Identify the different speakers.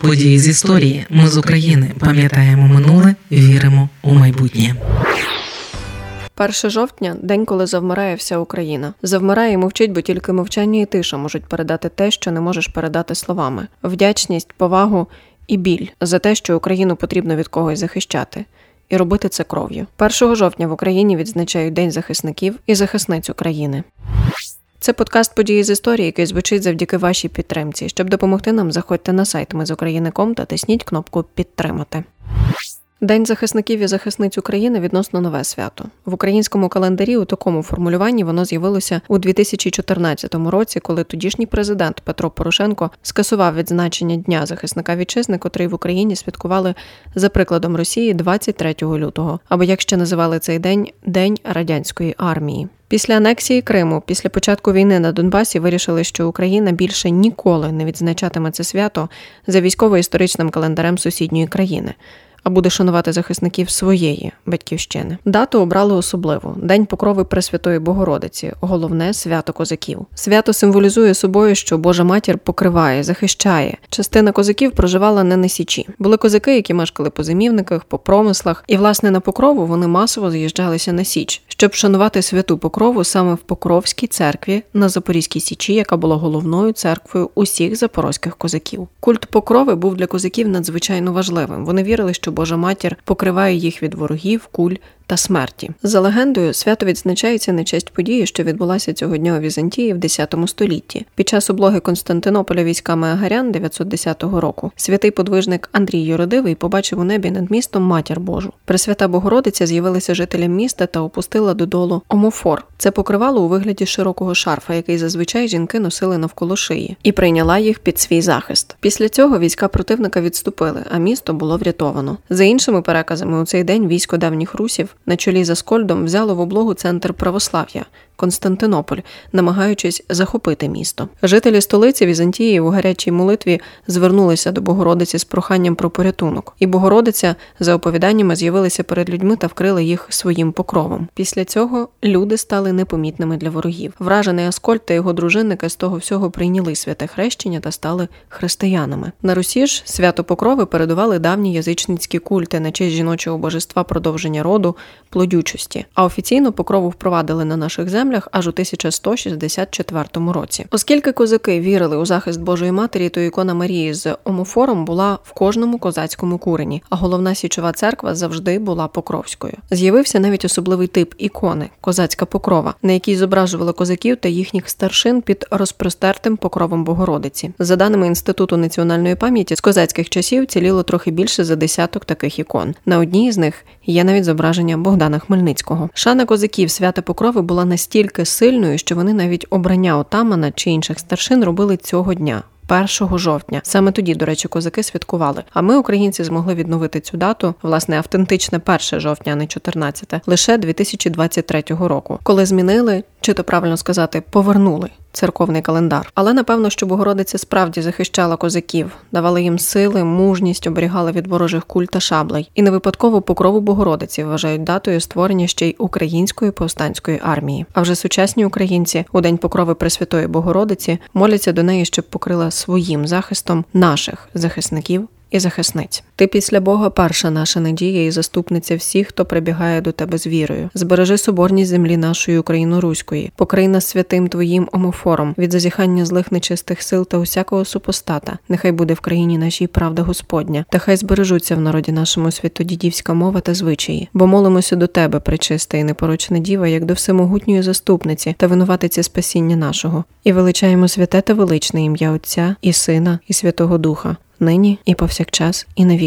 Speaker 1: Події з історії. Ми з України пам'ятаємо минуле, віримо у майбутнє.
Speaker 2: 1 жовтня день, коли завмирає вся Україна. Завмирає і мовчить, бо тільки мовчання і тиша можуть передати те, що не можеш передати словами: вдячність, повагу і біль за те, що Україну потрібно від когось захищати. І робити це кров'ю. 1 жовтня в Україні відзначають День захисників і захисниць України. Це подкаст події з історії, який звучить завдяки вашій підтримці. Щоб допомогти нам, заходьте на сайт Ми з України.ком та тисніть кнопку Підтримати. День захисників і захисниць України відносно нове свято в українському календарі. У такому формулюванні воно з'явилося у 2014 році, коли тодішній президент Петро Порошенко скасував відзначення дня захисника вітчизни, котрий в Україні святкували за прикладом Росії 23 лютого, або як ще називали цей день День радянської армії. Після анексії Криму, після початку війни на Донбасі, вирішили, що Україна більше ніколи не відзначатиме це свято за військово-історичним календарем сусідньої країни а буде шанувати захисників своєї батьківщини. Дату обрали особливу день покрови Пресвятої Богородиці, головне свято козаків. Свято символізує собою, що Божа матір покриває, захищає. Частина козаків проживала не на січі. Були козаки, які мешкали по зимівниках, по промислах, і власне на покрову вони масово з'їжджалися на січ, щоб шанувати святу покрову саме в Покровській церкві на Запорізькій Січі, яка була головною церквою усіх запорозьких козаків. Культ покрови був для козаків надзвичайно важливим. Вони вірили, що Божа матір покриває їх від ворогів, куль та смерті. За легендою, свято відзначається на честь події, що відбулася цього дня у Візантії в X столітті. Під час облоги Константинополя військами Агарян 910 року святий подвижник Андрій Юродивий побачив у небі над містом матір Божу. Пресвята Богородиця з'явилася жителям міста та опустила додолу омофор. Це покривало у вигляді широкого шарфа, який зазвичай жінки носили навколо шиї, і прийняла їх під свій захист. Після цього війська противника відступили, а місто було врятовано. За іншими переказами, у цей день військо давніх русів на чолі за Скольдом взяло в облогу центр православ'я, Константинополь, намагаючись захопити місто. Жителі столиці Візантії у гарячій молитві звернулися до Богородиці з проханням про порятунок, і Богородиця за оповіданнями з'явилася перед людьми та вкрила їх своїм покровом. Після цього люди стали непомітними для ворогів. Вражений Аскольд та його дружинники з того всього прийняли святе хрещення та стали християнами. На Русі ж свято Покрови передували давні язичницькі культи на честь жіночого божества продовження роду, плодючості. А офіційно покрову впровадили на наших землях аж у 1164 році. Оскільки козаки вірили у захист Божої матері, то ікона Марії з омофором була в кожному козацькому курені, а головна січова церква завжди була покровською. З'явився навіть особливий тип ікони козацька покрова, на якій зображували козаків та їхніх старшин під розпростертим покровом Богородиці. За даними інституту національної пам'яті, з козацьких часів ціліло трохи більше за десяток таких ікон. На одній з них є навіть зображення Богдана Хмельницького. Шана козаків свята Покрови була настільки сильною, що вони навіть обрання отамана чи інших старшин робили цього дня. 1 жовтня саме тоді, до речі, козаки святкували. А ми, українці, змогли відновити цю дату, власне, автентичне 1 жовтня, а не 14, лише 2023 року, коли змінили, чи то правильно сказати, повернули церковний календар. Але напевно, що Богородиця справді захищала козаків, давала їм сили, мужність, оберігала від ворожих куль та шаблей. І не випадково покрову Богородиці вважають датою створення ще й української повстанської армії. А вже сучасні українці у день покрови Пресвятої Богородиці моляться до неї, щоб покрила своїм захистом наших захисників і захисниць. Ти після Бога перша наша надія і заступниця всіх, хто прибігає до тебе з вірою. Збережи соборність землі нашої україно-руської, покрий нас святим твоїм омофором від зазіхання злих нечистих сил та усякого супостата. Нехай буде в країні нашій правда Господня, та хай збережуться в народі нашому святодідівська мова та звичаї, бо молимося до тебе, пречиста і непорочна діва, як до всемогутньої заступниці та винуватиці спасіння нашого, і величаємо святе та величне ім'я Отця і Сина, і Святого Духа нині і повсякчас, і на